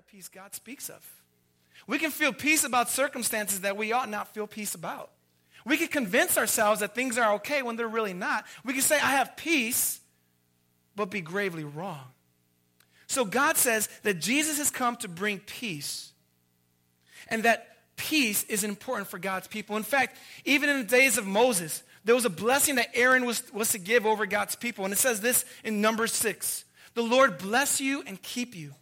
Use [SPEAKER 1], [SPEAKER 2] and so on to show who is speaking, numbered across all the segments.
[SPEAKER 1] of peace God speaks of. We can feel peace about circumstances that we ought not feel peace about. We can convince ourselves that things are okay when they're really not. We can say, I have peace, but be gravely wrong. So God says that Jesus has come to bring peace and that peace is important for God's people. In fact, even in the days of Moses, there was a blessing that Aaron was, was to give over God's people. And it says this in number 6 The Lord bless you and keep you.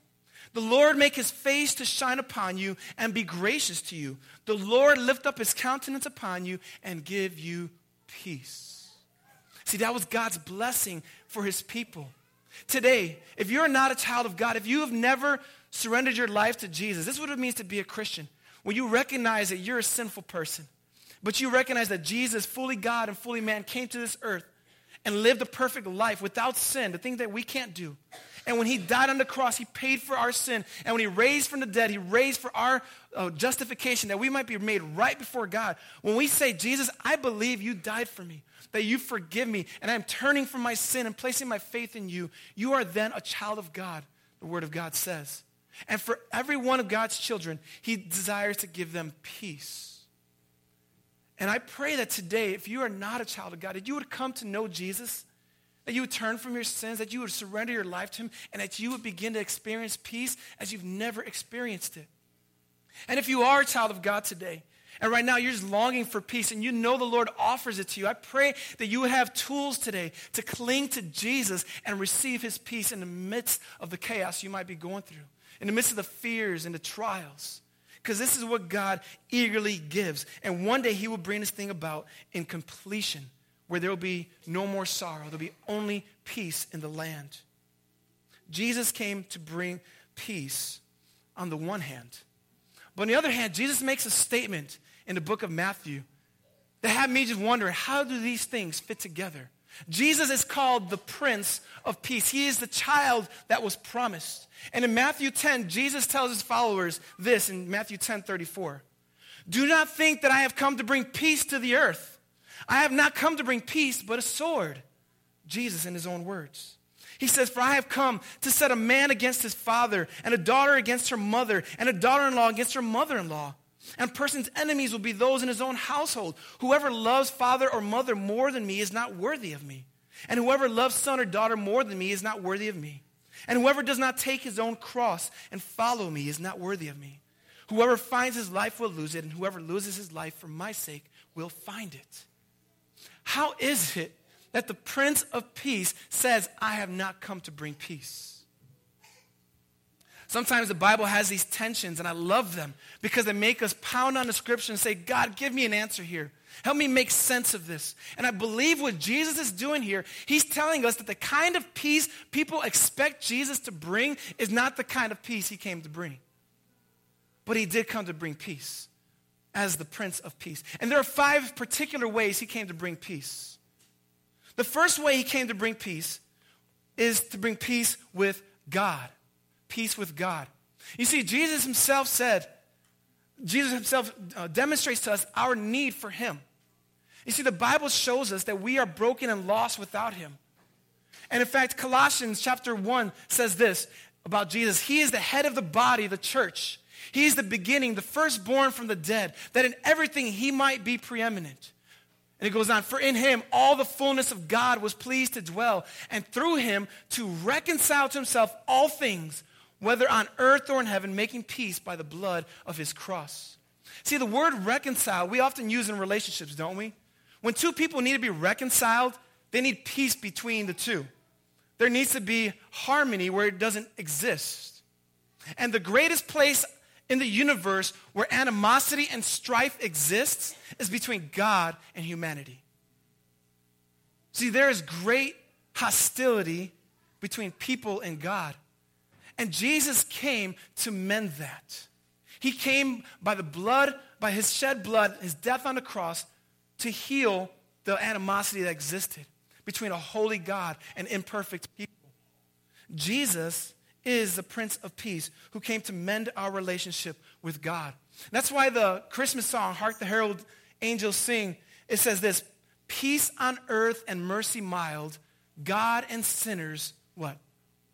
[SPEAKER 1] The Lord make his face to shine upon you and be gracious to you. The Lord lift up his countenance upon you and give you peace. See, that was God's blessing for his people. Today, if you're not a child of God, if you have never surrendered your life to Jesus, this is what it means to be a Christian. When you recognize that you're a sinful person, but you recognize that Jesus, fully God and fully man, came to this earth and lived a perfect life without sin, the thing that we can't do. And when he died on the cross, he paid for our sin. And when he raised from the dead, he raised for our uh, justification that we might be made right before God. When we say, Jesus, I believe you died for me, that you forgive me, and I'm turning from my sin and placing my faith in you, you are then a child of God, the Word of God says. And for every one of God's children, he desires to give them peace. And I pray that today, if you are not a child of God, that you would come to know Jesus that you would turn from your sins, that you would surrender your life to Him, and that you would begin to experience peace as you've never experienced it. And if you are a child of God today, and right now you're just longing for peace and you know the Lord offers it to you, I pray that you would have tools today to cling to Jesus and receive His peace in the midst of the chaos you might be going through, in the midst of the fears and the trials. Because this is what God eagerly gives. And one day He will bring this thing about in completion where there will be no more sorrow. There'll be only peace in the land. Jesus came to bring peace on the one hand. But on the other hand, Jesus makes a statement in the book of Matthew that had me just wonder how do these things fit together? Jesus is called the Prince of Peace. He is the child that was promised. And in Matthew 10, Jesus tells his followers this in Matthew 10 34. Do not think that I have come to bring peace to the earth. I have not come to bring peace, but a sword. Jesus in his own words. He says, For I have come to set a man against his father, and a daughter against her mother, and a daughter in law against her mother in law. And a person's enemies will be those in his own household. Whoever loves father or mother more than me is not worthy of me. And whoever loves son or daughter more than me is not worthy of me. And whoever does not take his own cross and follow me is not worthy of me. Whoever finds his life will lose it, and whoever loses his life for my sake will find it. How is it that the Prince of Peace says, I have not come to bring peace? Sometimes the Bible has these tensions, and I love them because they make us pound on the scripture and say, God, give me an answer here. Help me make sense of this. And I believe what Jesus is doing here, he's telling us that the kind of peace people expect Jesus to bring is not the kind of peace he came to bring. But he did come to bring peace as the Prince of Peace. And there are five particular ways he came to bring peace. The first way he came to bring peace is to bring peace with God. Peace with God. You see, Jesus himself said, Jesus himself uh, demonstrates to us our need for him. You see, the Bible shows us that we are broken and lost without him. And in fact, Colossians chapter 1 says this about Jesus He is the head of the body, the church. He's the beginning, the firstborn from the dead, that in everything he might be preeminent. And it goes on, for in him all the fullness of God was pleased to dwell, and through him to reconcile to himself all things, whether on earth or in heaven, making peace by the blood of his cross. See, the word reconcile we often use in relationships, don't we? When two people need to be reconciled, they need peace between the two. There needs to be harmony where it doesn't exist. And the greatest place in the universe where animosity and strife exists is between God and humanity. See, there is great hostility between people and God. And Jesus came to mend that. He came by the blood, by his shed blood, his death on the cross, to heal the animosity that existed between a holy God and imperfect people. Jesus is the Prince of Peace who came to mend our relationship with God. That's why the Christmas song, Hark the Herald Angels Sing, it says this Peace on earth and mercy mild, God and sinners, what?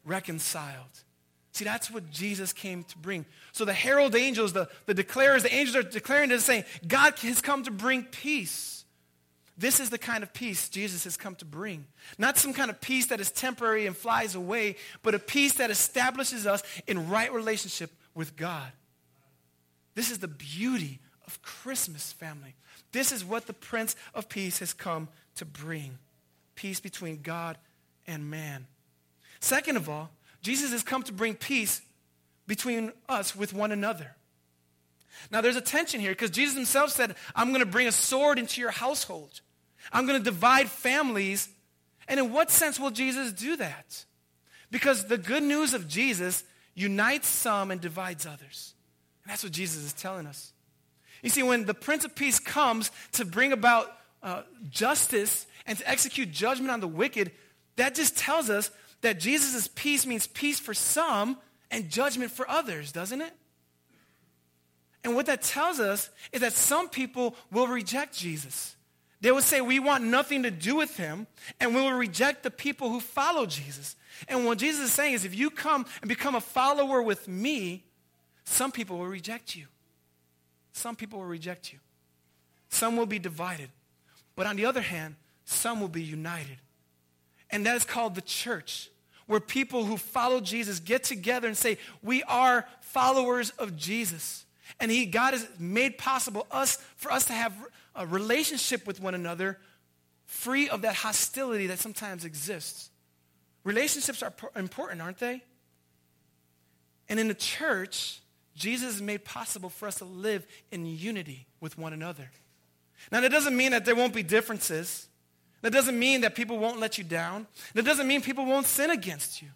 [SPEAKER 1] Reconciled. See, that's what Jesus came to bring. So the herald angels, the, the declarers, the angels are declaring this, saying, God has come to bring peace. This is the kind of peace Jesus has come to bring. Not some kind of peace that is temporary and flies away, but a peace that establishes us in right relationship with God. This is the beauty of Christmas, family. This is what the Prince of Peace has come to bring peace between God and man. Second of all, Jesus has come to bring peace between us with one another. Now, there's a tension here because Jesus himself said, I'm going to bring a sword into your household. I'm going to divide families. And in what sense will Jesus do that? Because the good news of Jesus unites some and divides others. And that's what Jesus is telling us. You see, when the Prince of Peace comes to bring about uh, justice and to execute judgment on the wicked, that just tells us that Jesus' peace means peace for some and judgment for others, doesn't it? And what that tells us is that some people will reject Jesus. They will say, We want nothing to do with him, and we will reject the people who follow Jesus. And what Jesus is saying is, if you come and become a follower with me, some people will reject you. Some people will reject you. Some will be divided. But on the other hand, some will be united. And that is called the church where people who follow Jesus get together and say, We are followers of Jesus. And he, God has made possible us for us to have a relationship with one another free of that hostility that sometimes exists. Relationships are important, aren't they? And in the church, Jesus made possible for us to live in unity with one another. Now, that doesn't mean that there won't be differences. That doesn't mean that people won't let you down. That doesn't mean people won't sin against you.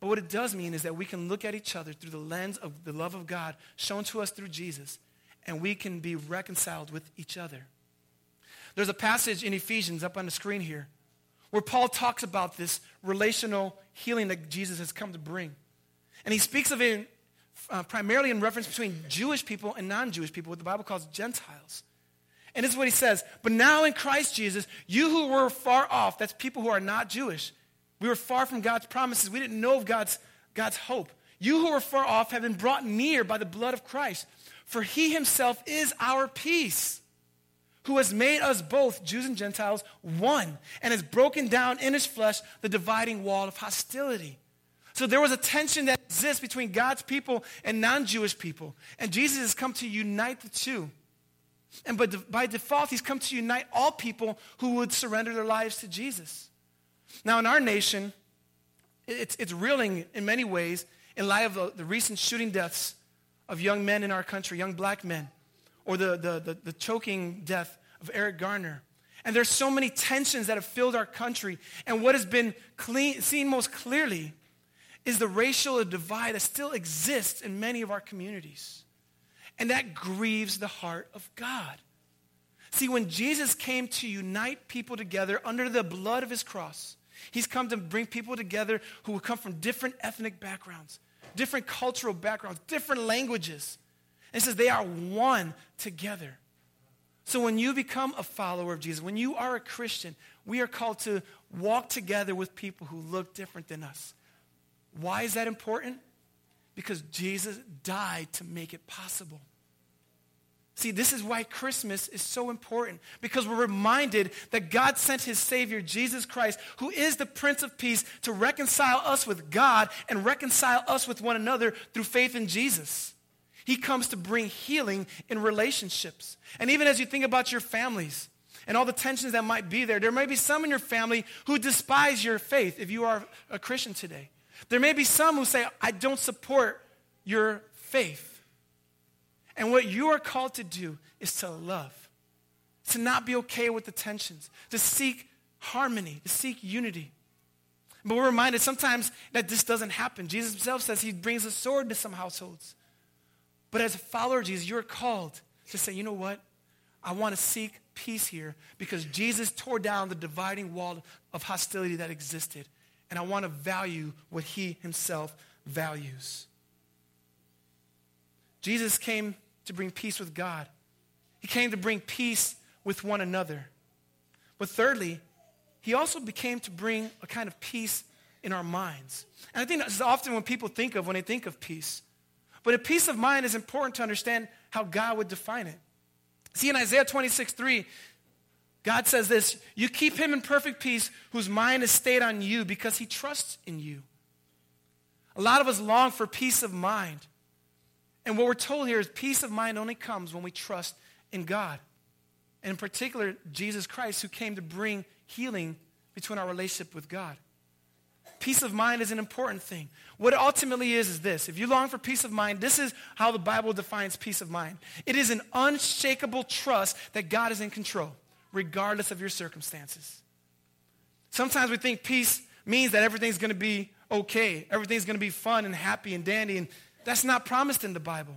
[SPEAKER 1] But what it does mean is that we can look at each other through the lens of the love of God shown to us through Jesus, and we can be reconciled with each other. There's a passage in Ephesians up on the screen here where Paul talks about this relational healing that Jesus has come to bring. And he speaks of it uh, primarily in reference between Jewish people and non Jewish people, what the Bible calls Gentiles. And this is what he says. But now in Christ Jesus, you who were far off, that's people who are not Jewish, we were far from God's promises. We didn't know of God's, God's hope. You who were far off have been brought near by the blood of Christ. For he himself is our peace, who has made us both, Jews and Gentiles, one, and has broken down in his flesh the dividing wall of hostility. So there was a tension that exists between God's people and non Jewish people. And Jesus has come to unite the two. And by default, he's come to unite all people who would surrender their lives to Jesus. Now, in our nation, it's, it's reeling in many ways in light of the, the recent shooting deaths of young men in our country, young black men, or the, the, the, the choking death of Eric Garner. And there's so many tensions that have filled our country. And what has been clean, seen most clearly is the racial divide that still exists in many of our communities. And that grieves the heart of God. See, when Jesus came to unite people together under the blood of his cross, he's come to bring people together who will come from different ethnic backgrounds, different cultural backgrounds, different languages. And says they are one together. So when you become a follower of Jesus, when you are a Christian, we are called to walk together with people who look different than us. Why is that important? Because Jesus died to make it possible. See, this is why Christmas is so important because we're reminded that God sent his Savior, Jesus Christ, who is the Prince of Peace, to reconcile us with God and reconcile us with one another through faith in Jesus. He comes to bring healing in relationships. And even as you think about your families and all the tensions that might be there, there may be some in your family who despise your faith if you are a Christian today. There may be some who say, I don't support your faith. And what you are called to do is to love, to not be okay with the tensions, to seek harmony, to seek unity. But we're reminded sometimes that this doesn't happen. Jesus himself says he brings a sword to some households. But as a follower of Jesus, you're called to say, you know what? I want to seek peace here because Jesus tore down the dividing wall of hostility that existed. And I want to value what he himself values. Jesus came to bring peace with God. He came to bring peace with one another. But thirdly, he also became to bring a kind of peace in our minds. And I think that's often when people think of when they think of peace. But a peace of mind is important to understand how God would define it. See, in Isaiah 26, 3, God says this You keep him in perfect peace whose mind is stayed on you because he trusts in you. A lot of us long for peace of mind. And what we're told here is peace of mind only comes when we trust in God. And in particular, Jesus Christ, who came to bring healing between our relationship with God. Peace of mind is an important thing. What it ultimately is is this. If you long for peace of mind, this is how the Bible defines peace of mind. It is an unshakable trust that God is in control, regardless of your circumstances. Sometimes we think peace means that everything's going to be okay. Everything's going to be fun and happy and dandy, and that's not promised in the Bible.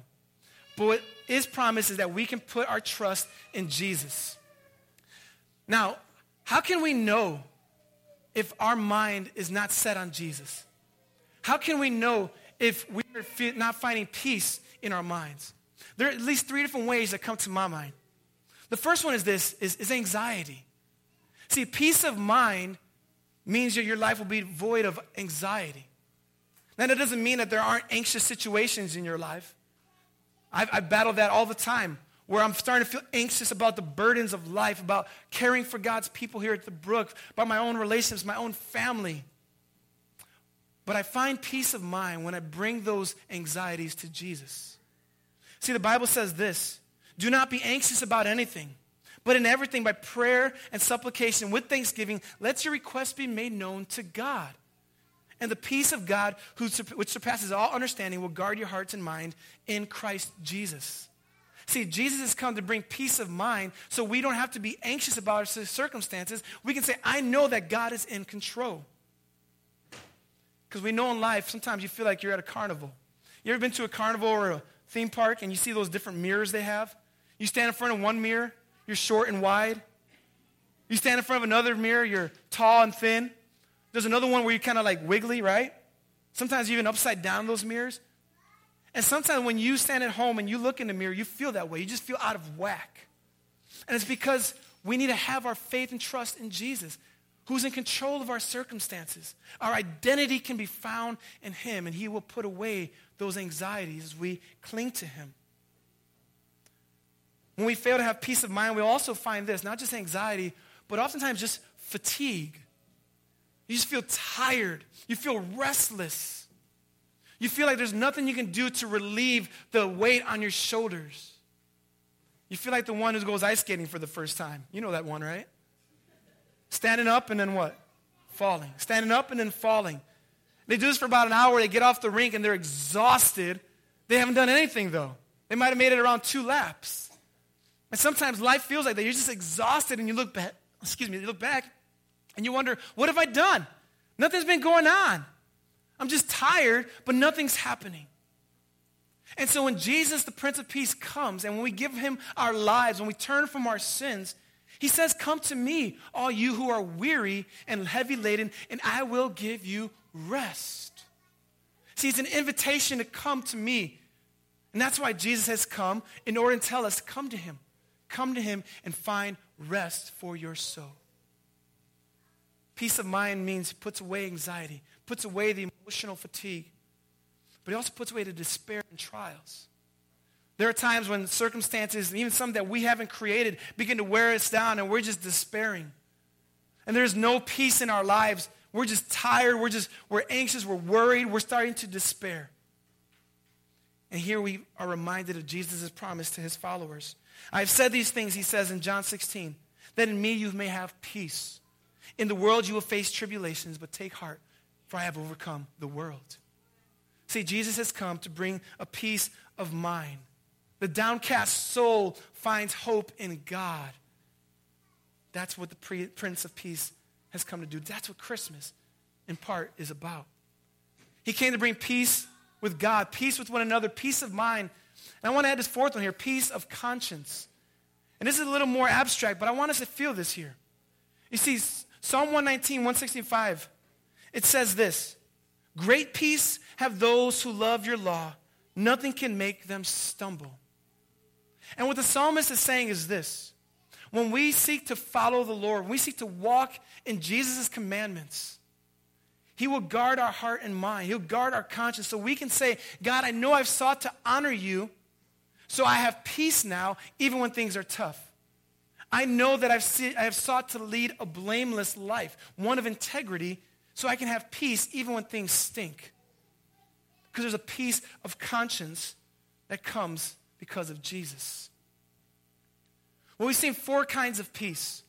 [SPEAKER 1] But what is promised is that we can put our trust in Jesus. Now, how can we know if our mind is not set on Jesus? How can we know if we are not finding peace in our minds? There are at least three different ways that come to my mind. The first one is this, is, is anxiety. See, peace of mind means that your life will be void of anxiety. Now, that doesn't mean that there aren't anxious situations in your life. I've, I battle that all the time where I'm starting to feel anxious about the burdens of life, about caring for God's people here at the Brook, about my own relationships, my own family. But I find peace of mind when I bring those anxieties to Jesus. See, the Bible says this do not be anxious about anything, but in everything, by prayer and supplication with thanksgiving, let your requests be made known to God. And the peace of God, which surpasses all understanding, will guard your hearts and mind in Christ Jesus. See, Jesus has come to bring peace of mind so we don't have to be anxious about our circumstances. We can say, I know that God is in control. Because we know in life, sometimes you feel like you're at a carnival. You ever been to a carnival or a theme park and you see those different mirrors they have? You stand in front of one mirror, you're short and wide. You stand in front of another mirror, you're tall and thin. There's another one where you're kind of like wiggly, right? Sometimes even upside down those mirrors. And sometimes when you stand at home and you look in the mirror, you feel that way. You just feel out of whack. And it's because we need to have our faith and trust in Jesus, who's in control of our circumstances. Our identity can be found in Him, and He will put away those anxieties as we cling to Him. When we fail to have peace of mind, we also find this not just anxiety, but oftentimes just fatigue. You just feel tired, you feel restless. You feel like there's nothing you can do to relieve the weight on your shoulders. You feel like the one who goes ice skating for the first time. You know that one, right? Standing up and then what? Falling. Standing up and then falling. They do this for about an hour. They get off the rink and they're exhausted. They haven't done anything, though. They might have made it around two laps. And sometimes life feels like that. You're just exhausted and you look back, excuse me, you look back and you wonder, what have I done? Nothing's been going on. I'm just tired, but nothing's happening. And so when Jesus, the Prince of Peace, comes and when we give him our lives, when we turn from our sins, he says, Come to me, all you who are weary and heavy laden, and I will give you rest. See, it's an invitation to come to me. And that's why Jesus has come in order to tell us, Come to him. Come to him and find rest for your soul. Peace of mind means he puts away anxiety, puts away the emotional fatigue, but he also puts away the despair and trials. There are times when circumstances, even some that we haven't created, begin to wear us down and we're just despairing. And there's no peace in our lives. We're just tired. We're just, we're anxious. We're worried. We're starting to despair. And here we are reminded of Jesus' promise to his followers. I've said these things, he says in John 16, that in me you may have peace. In the world you will face tribulations, but take heart for I have overcome the world. See, Jesus has come to bring a peace of mind. The downcast soul finds hope in God. That's what the Prince of Peace has come to do. That's what Christmas, in part, is about. He came to bring peace with God, peace with one another, peace of mind. And I want to add this fourth one here peace of conscience. And this is a little more abstract, but I want us to feel this here. You see, Psalm 119, 165 it says this Great peace have those who love your law. Nothing can make them stumble. And what the psalmist is saying is this when we seek to follow the Lord, when we seek to walk in Jesus' commandments, He will guard our heart and mind. He'll guard our conscience so we can say, God, I know I've sought to honor you, so I have peace now, even when things are tough. I know that I've, see, I have sought to lead a blameless life, one of integrity, so I can have peace even when things stink. Because there's a peace of conscience that comes because of Jesus. Well, we've seen four kinds of peace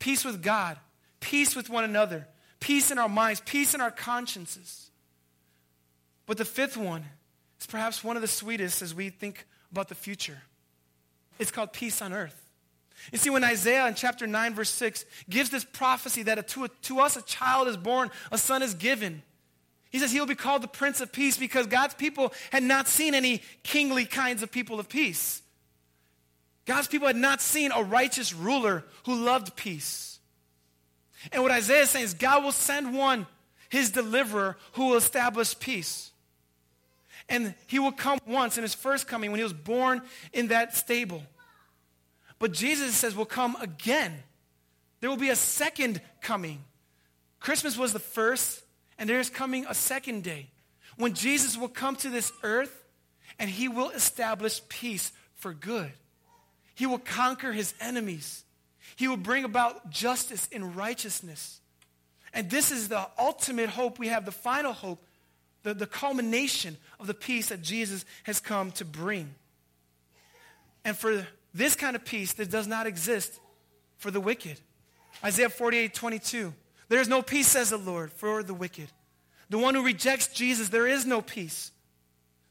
[SPEAKER 1] peace with God, peace with one another, peace in our minds, peace in our consciences. But the fifth one is perhaps one of the sweetest as we think about the future. It's called peace on earth. You see, when Isaiah in chapter 9, verse 6 gives this prophecy that to, to us a child is born, a son is given. He says he will be called the Prince of Peace because God's people had not seen any kingly kinds of people of peace. God's people had not seen a righteous ruler who loved peace. And what Isaiah is saying is God will send one, his deliverer, who will establish peace. And he will come once in his first coming when he was born in that stable. But Jesus says will come again. There will be a second coming. Christmas was the first, and there is coming a second day when Jesus will come to this earth and he will establish peace for good. He will conquer his enemies. He will bring about justice and righteousness. And this is the ultimate hope we have, the final hope, the, the culmination of the peace that Jesus has come to bring. And for this kind of peace that does not exist for the wicked. Isaiah 48, 22. There is no peace, says the Lord, for the wicked. The one who rejects Jesus, there is no peace.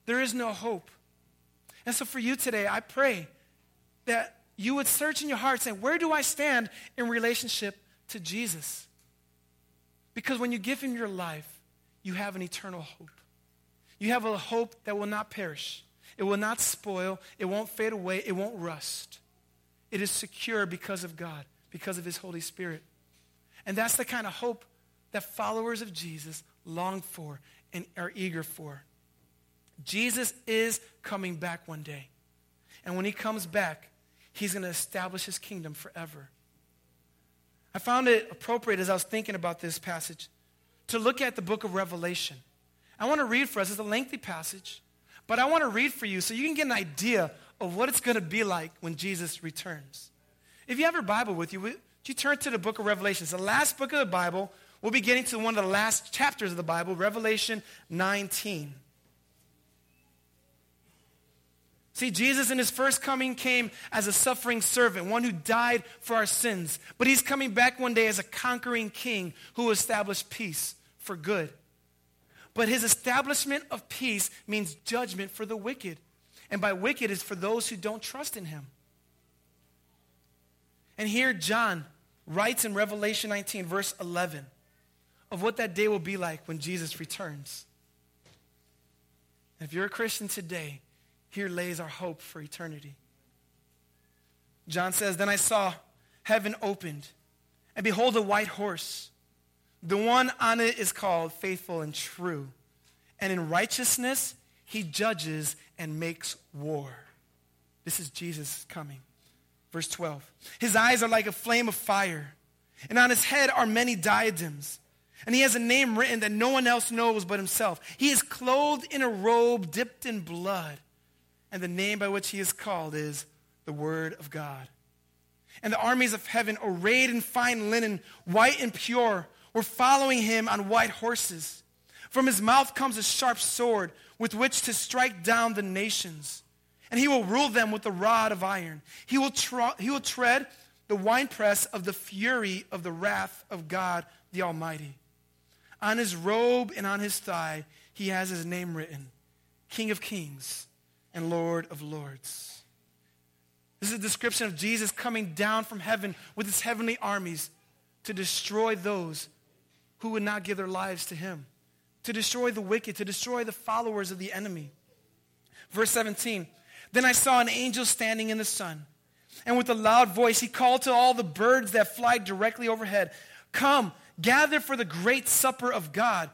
[SPEAKER 1] There is no hope. And so for you today, I pray that you would search in your heart saying, where do I stand in relationship to Jesus? Because when you give him your life, you have an eternal hope. You have a hope that will not perish. It will not spoil. It won't fade away. It won't rust. It is secure because of God, because of His Holy Spirit. And that's the kind of hope that followers of Jesus long for and are eager for. Jesus is coming back one day. And when He comes back, He's going to establish His kingdom forever. I found it appropriate as I was thinking about this passage to look at the book of Revelation. I want to read for us. It's a lengthy passage. But I want to read for you so you can get an idea of what it's going to be like when Jesus returns. If you have your Bible with you, would you turn to the book of Revelation? It's the last book of the Bible. We'll be getting to one of the last chapters of the Bible, Revelation 19. See, Jesus in his first coming came as a suffering servant, one who died for our sins. But he's coming back one day as a conquering king who established peace for good. But his establishment of peace means judgment for the wicked. And by wicked is for those who don't trust in him. And here John writes in Revelation 19, verse 11, of what that day will be like when Jesus returns. And if you're a Christian today, here lays our hope for eternity. John says, Then I saw heaven opened, and behold, a white horse. The one on it is called faithful and true. And in righteousness, he judges and makes war. This is Jesus coming. Verse 12. His eyes are like a flame of fire, and on his head are many diadems. And he has a name written that no one else knows but himself. He is clothed in a robe dipped in blood, and the name by which he is called is the Word of God. And the armies of heaven, arrayed in fine linen, white and pure, were following him on white horses. From his mouth comes a sharp sword with which to strike down the nations. And he will rule them with a rod of iron. He will, he will tread the winepress of the fury of the wrath of God the Almighty. On his robe and on his thigh, he has his name written King of Kings and Lord of Lords. This is a description of Jesus coming down from heaven with his heavenly armies to destroy those who would not give their lives to him, to destroy the wicked, to destroy the followers of the enemy. Verse 17 Then I saw an angel standing in the sun, and with a loud voice he called to all the birds that fly directly overhead Come, gather for the great supper of God,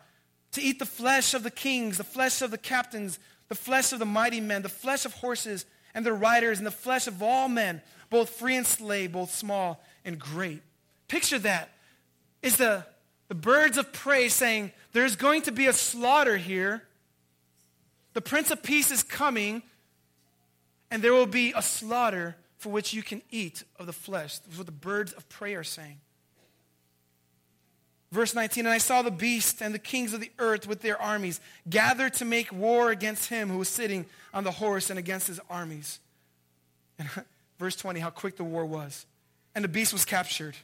[SPEAKER 1] to eat the flesh of the kings, the flesh of the captains, the flesh of the mighty men, the flesh of horses and their riders, and the flesh of all men, both free and slave, both small and great. Picture that. Is the The birds of prey saying, There's going to be a slaughter here. The Prince of Peace is coming, and there will be a slaughter for which you can eat of the flesh. That's what the birds of prey are saying. Verse 19, and I saw the beast and the kings of the earth with their armies gathered to make war against him who was sitting on the horse and against his armies. And verse 20, how quick the war was. And the beast was captured.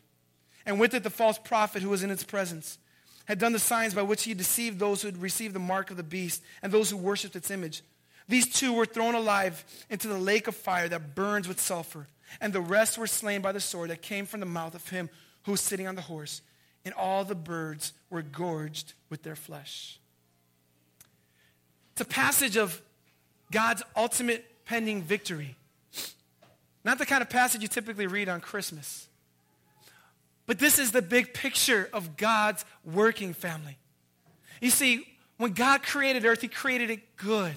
[SPEAKER 1] And with it, the false prophet who was in its presence had done the signs by which he deceived those who had received the mark of the beast and those who worshipped its image. These two were thrown alive into the lake of fire that burns with sulfur. And the rest were slain by the sword that came from the mouth of him who was sitting on the horse and all the birds were gorged with their flesh. It's a passage of God's ultimate pending victory. Not the kind of passage you typically read on Christmas. But this is the big picture of God's working family. You see, when God created earth, he created it good.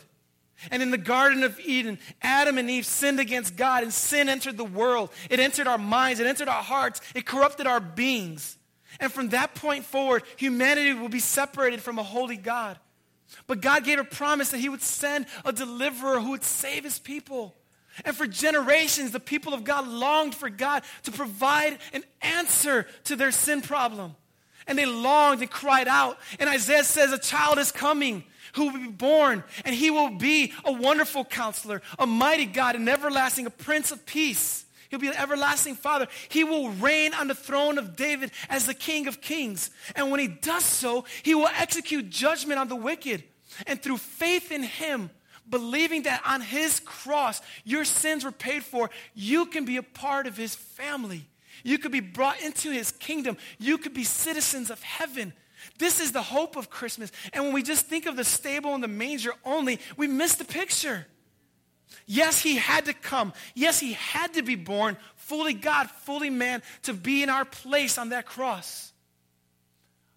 [SPEAKER 1] And in the Garden of Eden, Adam and Eve sinned against God, and sin entered the world. It entered our minds, it entered our hearts, it corrupted our beings. And from that point forward, humanity will be separated from a holy God. But God gave a promise that He would send a deliverer who would save His people. And for generations, the people of God longed for God to provide an answer to their sin problem. And they longed and cried out. And Isaiah says, A child is coming who will be born, and he will be a wonderful counselor, a mighty God, an everlasting, a prince of peace. He'll be an everlasting father. He will reign on the throne of David as the king of kings. And when he does so, he will execute judgment on the wicked. And through faith in him, believing that on his cross your sins were paid for, you can be a part of his family. You could be brought into his kingdom. You could be citizens of heaven. This is the hope of Christmas. And when we just think of the stable and the manger only, we miss the picture. Yes, he had to come. Yes, he had to be born, fully God, fully man, to be in our place on that cross.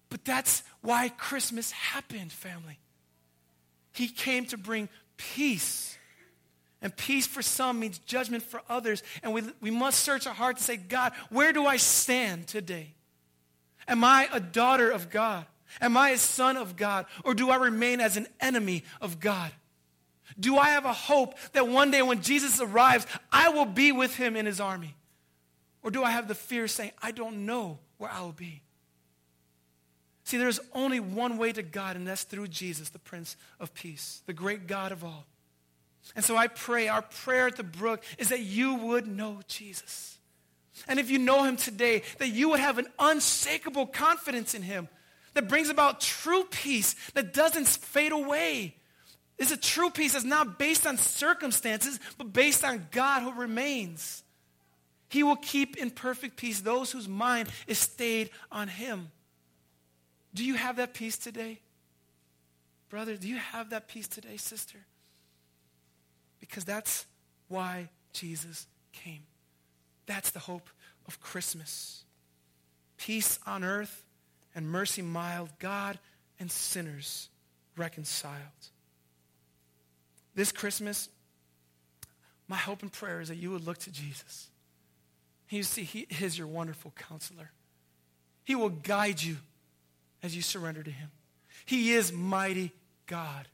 [SPEAKER 1] But that's why Christmas happened, family. He came to bring peace. And peace for some means judgment for others. And we, we must search our heart to say, God, where do I stand today? Am I a daughter of God? Am I a son of God? Or do I remain as an enemy of God? Do I have a hope that one day when Jesus arrives, I will be with him in his army? Or do I have the fear saying, I don't know where I will be? See, there's only one way to God, and that's through Jesus, the Prince of Peace, the great God of all. And so I pray, our prayer at the brook is that you would know Jesus. And if you know him today, that you would have an unshakable confidence in him that brings about true peace that doesn't fade away is a true peace that's not based on circumstances, but based on God who remains. He will keep in perfect peace those whose mind is stayed on Him. Do you have that peace today? Brother, do you have that peace today, sister? Because that's why Jesus came. That's the hope of Christmas. Peace on earth and mercy mild, God and sinners reconciled. This Christmas, my hope and prayer is that you would look to Jesus. You see, He is your wonderful counselor. He will guide you as you surrender to Him. He is mighty God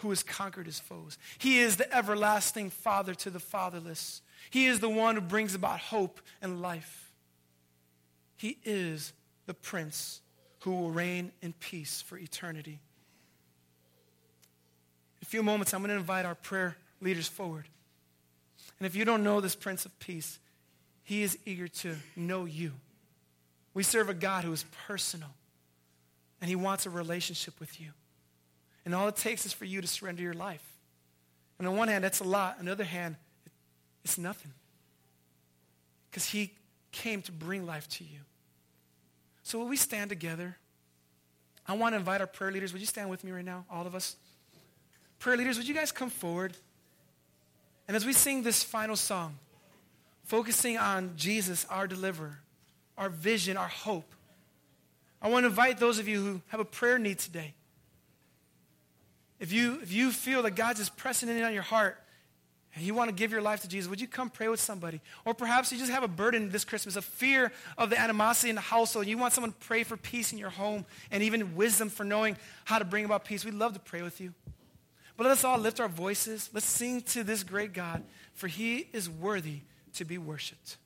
[SPEAKER 1] who has conquered his foes. He is the everlasting Father to the fatherless. He is the one who brings about hope and life. He is the Prince who will reign in peace for eternity In a few moments, I'm going to invite our prayer leaders forward. And if you don't know this Prince of Peace, he is eager to know you. We serve a God who is personal, and he wants a relationship with you. And all it takes is for you to surrender your life. And on one hand, that's a lot. On the other hand, it's nothing. Because he came to bring life to you. So will we stand together? I want to invite our prayer leaders. Would you stand with me right now, all of us? Prayer leaders, would you guys come forward? And as we sing this final song, focusing on Jesus, our deliverer, our vision, our hope, I want to invite those of you who have a prayer need today. If you, if you feel that God's just pressing in on your heart and you want to give your life to Jesus, would you come pray with somebody? Or perhaps you just have a burden this Christmas, a fear of the animosity in the household. You want someone to pray for peace in your home and even wisdom for knowing how to bring about peace. We'd love to pray with you. But let us all lift our voices. Let's sing to this great God, for he is worthy to be worshiped.